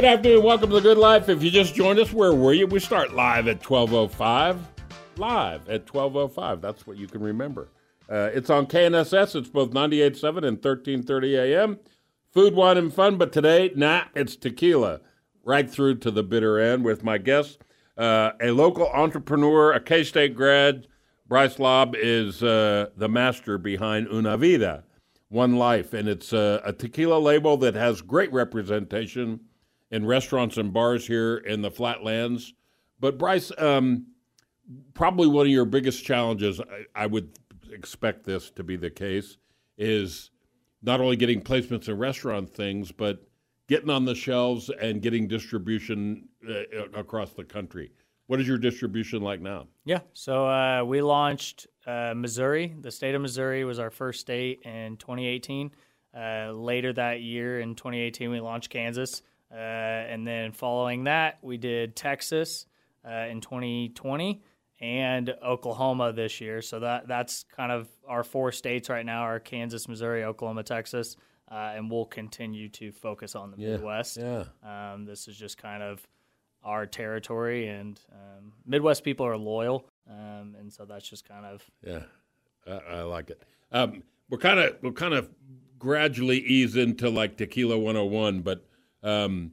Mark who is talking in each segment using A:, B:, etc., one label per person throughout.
A: Good afternoon. Welcome to The Good Life. If you just joined us, where were you? We start live at 12.05. Live at 12.05. That's what you can remember. Uh, it's on KNSS. It's both 98.7 and 1330 AM. Food, wine, and fun. But today, nah, it's tequila. Right through to the bitter end with my guest, uh, a local entrepreneur, a K-State grad. Bryce Lobb is uh, the master behind Una Vida, One Life. And it's uh, a tequila label that has great representation in restaurants and bars here in the flatlands. But Bryce, um, probably one of your biggest challenges, I, I, would expect this to be the case, is not only getting placements in restaurant things, but getting on the shelves and getting distribution uh, across the country. What is your distribution like now?
B: Yeah, so uh, we launched uh, Missouri. The state of Missouri was our first state in 2018. Uh, later that year in 2018, we launched Kansas. Uh, and then following that, we did Texas uh, in 2020 and Oklahoma this year. So that that's kind of our four states right now: are Kansas, Missouri, Oklahoma, Texas, uh, and we'll continue to focus on the
A: yeah,
B: Midwest.
A: Yeah.
B: Um, this is just kind of our territory, and um, Midwest people are loyal, um, and so that's just kind of
A: yeah. I, I like it. Um, we're kind of we're kind of gradually ease into like Tequila 101, but um,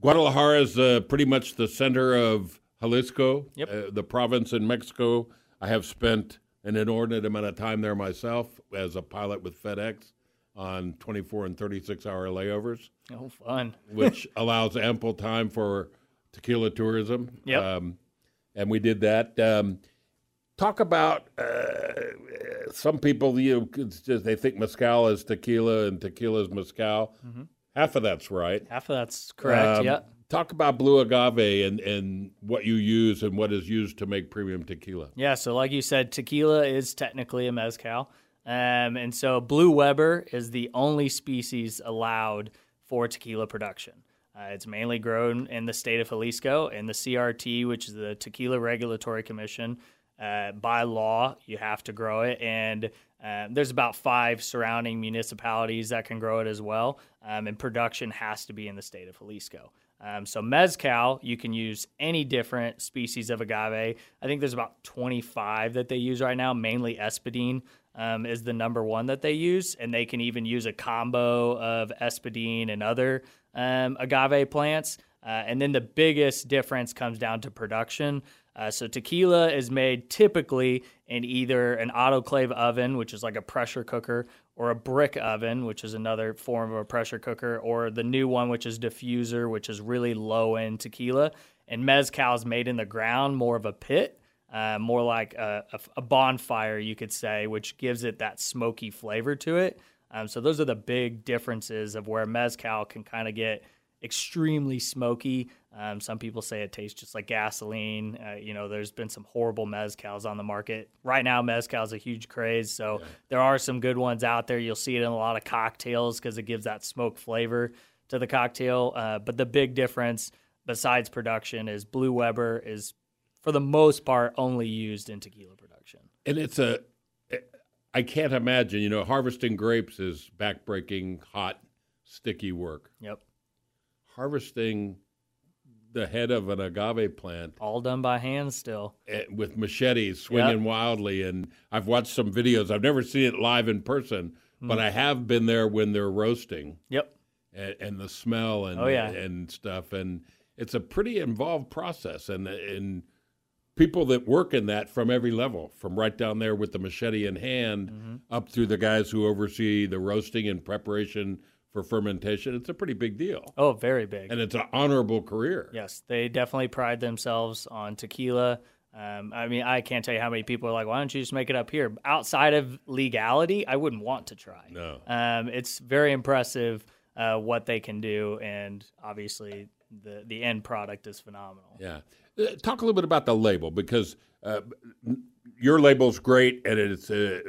A: Guadalajara is uh, pretty much the center of Jalisco,
B: yep.
A: uh, the province in Mexico. I have spent an inordinate amount of time there myself as a pilot with FedEx on 24 and 36 hour layovers.
B: Oh, fun.
A: which allows ample time for tequila tourism.
B: Yep.
A: Um, and we did that. Um, talk about uh, some people, you know, just, they think mezcal is tequila and tequila is mezcal.
B: Mm-hmm.
A: Half of that's right.
B: Half of that's correct.
A: Um,
B: yeah.
A: Talk about blue agave and, and what you use and what is used to make premium tequila.
B: Yeah. So, like you said, tequila is technically a mezcal. Um, and so, Blue Weber is the only species allowed for tequila production. Uh, it's mainly grown in the state of Jalisco, and the CRT, which is the Tequila Regulatory Commission, uh, by law, you have to grow it. And um, there's about five surrounding municipalities that can grow it as well. Um, and production has to be in the state of Jalisco. Um, so mezcal, you can use any different species of agave. I think there's about 25 that they use right now. Mainly espadín um, is the number one that they use, and they can even use a combo of espadín and other um, agave plants. Uh, and then the biggest difference comes down to production. Uh, so tequila is made typically in either an autoclave oven, which is like a pressure cooker, or a brick oven, which is another form of a pressure cooker, or the new one, which is diffuser, which is really low end tequila. And mezcal is made in the ground, more of a pit, uh, more like a, a, bonfire, you could say, which gives it that smoky flavor to it. Um, so those are the big differences of where mezcal can kind of get extremely smoky. Um, some people say it tastes just like gasoline. Uh, you know, there's been some horrible mezcals on the market. Right now, mezcal is a huge craze. So yeah. there are some good ones out there. You'll see it in a lot of cocktails because it gives that smoke flavor to the cocktail. Uh, but the big difference, besides production, is Blue Weber is, for the most part, only used in tequila production.
A: And it's a I can't imagine. You know, harvesting grapes is backbreaking, hot, sticky work.
B: Yep.
A: Harvesting the head of an agave plant
B: All done by hand still.
A: eh, with machetes swinging
B: Yep.
A: wildly, and I've watched some videos. I've never seen it live in person, but I have been there when they're roasting.
B: Yep.
A: and, and the smell and
B: Oh, yeah.
A: and stuff and it's a pretty involved process and and people that work in that from every level from right down there with the machete in hand
B: Mm-hmm.
A: up through the guys who oversee the roasting and preparation for fermentation it's a pretty big deal
B: Oh, very big.
A: and it's an honorable career
B: Yes, they definitely pride themselves on tequila. Um, I mean, I can't tell you how many people are like, "Why don't you just make it up here?" Outside of legality, I wouldn't want to try.
A: No.
B: um, it's very impressive uh, what they can do, and obviously the the end product is phenomenal.
A: yeah Uh, talk a little bit about the label because uh, your label's great and it's uh,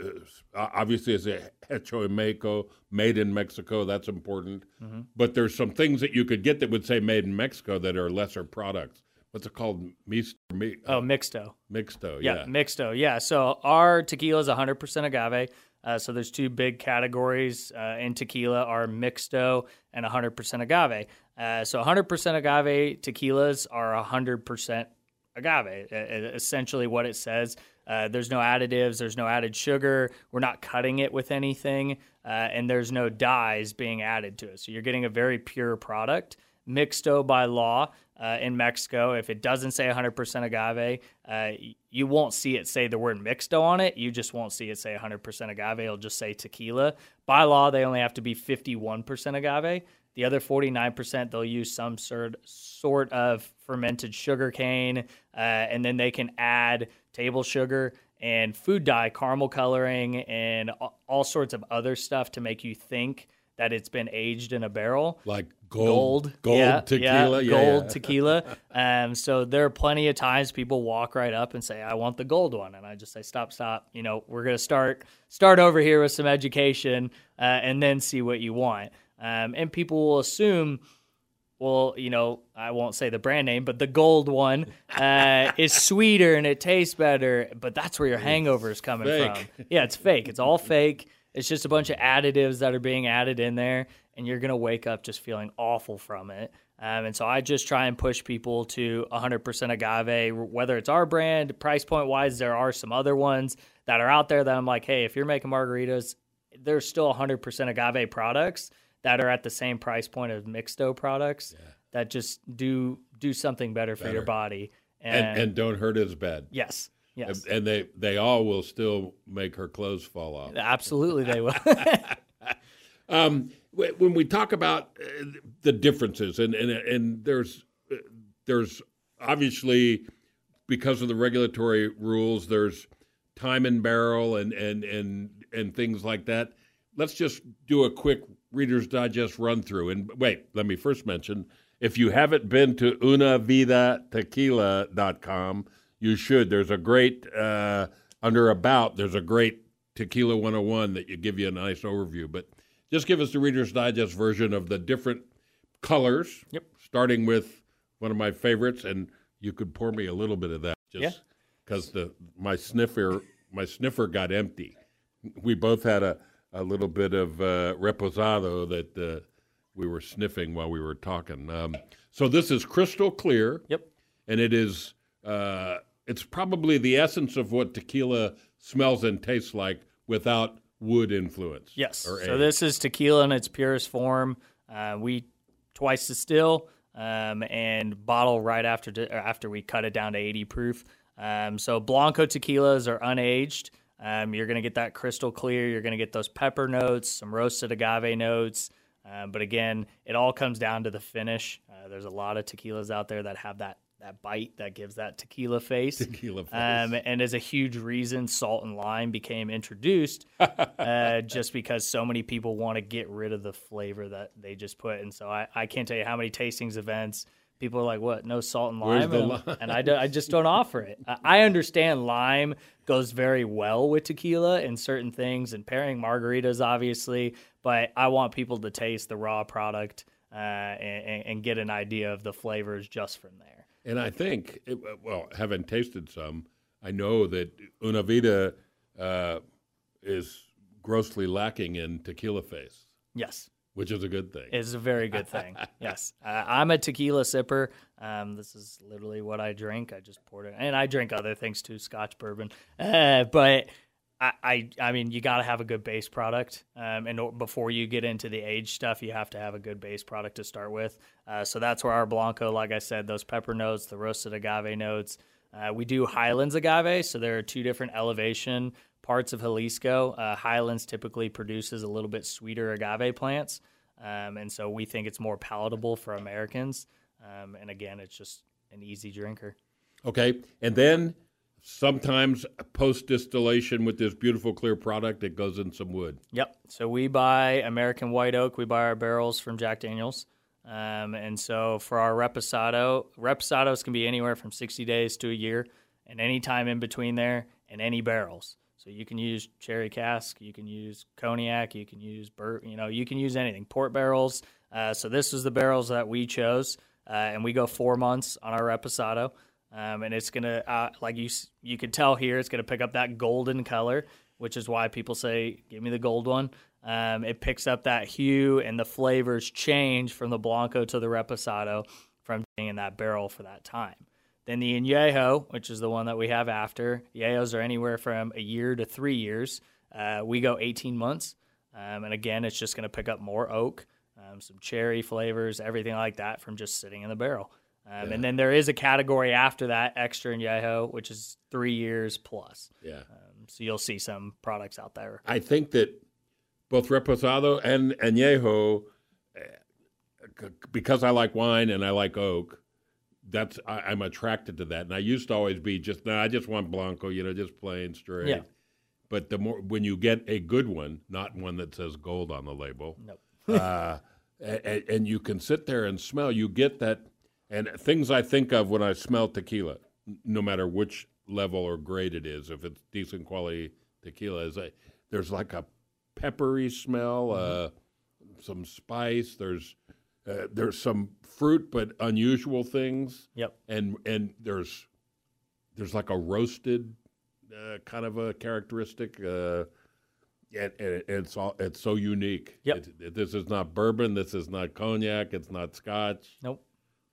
A: obviously it's a hecho en mexico made in mexico that's important
B: Mm-hmm.
A: but there's some things that you could get that would say made in mexico that are lesser products what's it called Mis- mi-
B: Oh, mixto.
A: mixto
B: Yeah,
A: yeah,
B: mixto. Yeah. So our tequila is 100% agave. Uh, so there's two big categories uh, in tequila: are mixto and 100% agave. Uh, so 100% agave tequilas are 100% agave. Essentially, what it says. Uh, there's no additives. There's no added sugar. We're not cutting it with anything, uh, and there's no dyes being added to it. So you're getting a very pure product. Mixto by law uh, in Mexico, if it doesn't say 100% agave, uh, you won't see it say the word mixto on it. You just won't see it say 100% agave. It'll just say tequila. By law, they only have to be 51% agave. The other 49%, they'll use some sort, sort of fermented sugar cane, uh, and then they can add table sugar and food dye, caramel coloring, and all sorts of other stuff to make you think that it's been aged in a barrel
A: like gold
B: gold,
A: gold
B: yeah,
A: tequila
B: yeah, gold tequila. Um, so there are plenty of times people walk right up and say, "I want the gold one," and I just say, "Stop, stop! You know, we're gonna start start over here with some education, uh, and then see what you want." Um, and people will assume. Well, you know, I won't say the brand name, but the gold one uh, is sweeter and it tastes better. But that's where your hangover is coming
A: fake.
B: from. Yeah, it's fake. It's all fake. It's just a bunch of additives that are being added in there, and you're gonna wake up just feeling awful from it. Um, and so I just try and push people to 100% agave, whether it's our brand, price point wise. There are some other ones that are out there that I'm like, hey, if you're making margaritas, there's still 100% agave products that are at the same price point as mixto products that just do do something better for your body. And,
A: and, and don't hurt as bad
B: yes, yes,
A: and they they all will still make her clothes fall off
B: absolutely they will.
A: Um, when we talk about uh, the differences, and and and there's uh, there's obviously because of the regulatory rules, there's time and barrel and and and and things like that. Let's just do a quick Reader's Digest run through. And wait, let me first mention if you haven't been to unavidatequila.com, you should. There's a great uh, under about. There's a great Tequila 101 that you give you a nice overview. But just give us the Reader's Digest version of the different colors.
B: Yep.
A: Starting with one of my favorites, and you could pour me a little bit of that, just because the my sniffer my sniffer got empty. We both had a, a little bit of uh, reposado that uh, we were sniffing while we were talking. Um, so this is crystal clear
B: yep.
A: and it is uh, it's probably the essence of what tequila smells and tastes like without wood influence.
B: Yes. So this is tequila in its purest form. Uh, we twice distill um, and bottle right after di- after we cut it down to 80 proof. Um, so blanco tequilas are unaged. Um, you're going to get that crystal clear. You're going to get those pepper notes, some roasted agave notes. Um, but again, it all comes down to the finish. Uh, there's a lot of tequilas out there that have that that bite that gives that tequila face.
A: Tequila face.
B: Um, and is a huge reason salt and lime became introduced, uh, just because so many people want to get rid of the flavor that they just put. And so I, I can't tell you how many tastings events people are like, "What? No salt and lime?" and,
A: lime?
B: and I, do, I just don't offer it. I, understand lime goes very well with tequila and certain things, and pairing margaritas, obviously. But I want people to taste the raw product uh, and, and get an idea of the flavors just from there.
A: And I think, it, well, having tasted some, I know that Una Vida uh, is grossly lacking in tequila face,
B: Yes.
A: Which is a good thing.
B: is a very good thing. yes, uh, I'm a tequila sipper. Um, this is literally what I drink. I just poured it, and I drink other things too, Scotch bourbon. Uh, but I, I, I mean, you got to have a good base product. Um, and before you get into the age stuff, you have to have a good base product to start with. Uh, so that's where our Blanco, like I said, those pepper notes, the roasted agave notes. Uh, we do Highlands agave, so there are two different elevation parts of Jalisco. Uh, Highlands typically produces a little bit sweeter agave plants. Um, and so we think it's more palatable for Americans. Um, and again, it's just an easy drinker.
A: Okay, and then sometimes post distillation with this beautiful clear product, it goes in some wood.
B: Yep. So we buy American white oak. We buy our barrels from Jack Daniels. Um, and so for our reposado, reposados can be anywhere from 60 days to a year, and any time in between there, and any barrels. So you can use cherry cask, you can use cognac, you can use bur- you know, you can use anything. Port barrels. Uh, so this is the barrels that we chose, uh, and we go four months on our reposado. Um, and it's gonna, uh, like you, you can tell here, it's gonna pick up that golden color, which is why people say, "Give me the gold one." Um, it picks up that hue, and the flavors change from the blanco to the reposado from being in that barrel for that time. Then the añejo, which is the one that we have after, añejos are anywhere from a year to three years. Uh, we go 18 months, um, and again, it's just going to pick up more oak, um, some cherry flavors, everything like that from just sitting in the barrel. Um, And then there is a category after that, extra añejo, which is three years plus.
A: Yeah.
B: Um, so you'll see some products out there.
A: I think that both reposado and añejo, eh, because I like wine and I like oak, that's I, I'm attracted to that. And I used to always be just no, I just want blanco, you know, just plain straight.
B: Yeah.
A: But the more when you get a good one, not one that says gold on the label,
B: Nope.
A: uh, and, and you can sit there and smell, you get that. And things I think of when I smell tequila, no matter which level or grade it is, if it's decent quality tequila, is there's like a peppery smell, uh, some spice. There's uh, there's some fruit, but unusual things,
B: Yep.
A: and and there's there's like a roasted uh, kind of a characteristic. Uh, and, and it's all it's so unique.
B: Yep.
A: It- it- this is not bourbon. This is not cognac. It's not scotch.
B: Nope.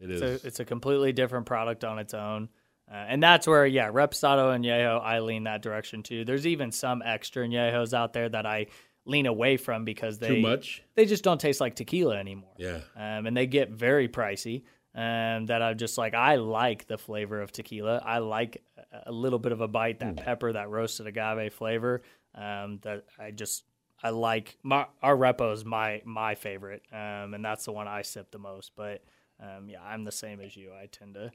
A: It
B: It's
A: is.
B: a, it's a completely different product on its own. Uh, and that's where, yeah, Reposado and añejo, I lean that direction too. There's even some extra añejos out there that I lean away from because they
A: Too much.
B: they just don't taste like tequila anymore.
A: Yeah.
B: Um, and they get very pricey. Um, that I'm just like, I like the flavor of tequila. I like a- little bit of a bite, that pepper, that roasted agave flavor. Um, that I just, I like. My, our repo is my my favorite, um, and that's the one I sip the most. But um, yeah, I'm the same as you. I tend to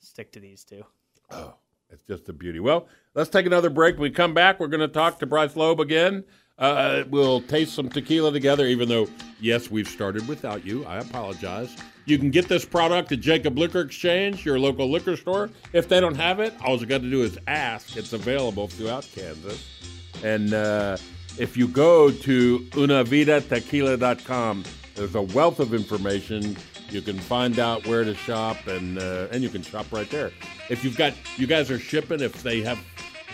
B: stick to these two.
A: Oh, it's just a beauty. Well, let's take another break. When we come back, we're going to talk to Bryce Loeb again. Uh, we'll taste some tequila together, even though, yes, we've started without you. I apologize. You can get this product at Jacob Liquor Exchange, your local liquor store. If they don't have it, all you got to do is ask. It's available throughout Kansas. And uh, if you go to unavidatequila.com, there's a wealth of information. You can find out where to shop, and uh, and you can shop right there. If you've got, you guys are shipping. If they have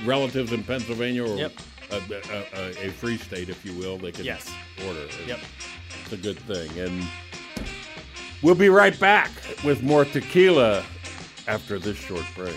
A: relatives in Pennsylvania or
B: Yep.
A: A, a, a, free state, if you will, they can
B: Yes.
A: order.
B: Yep.
A: it's a good thing. And we'll be right back with more tequila after this short break.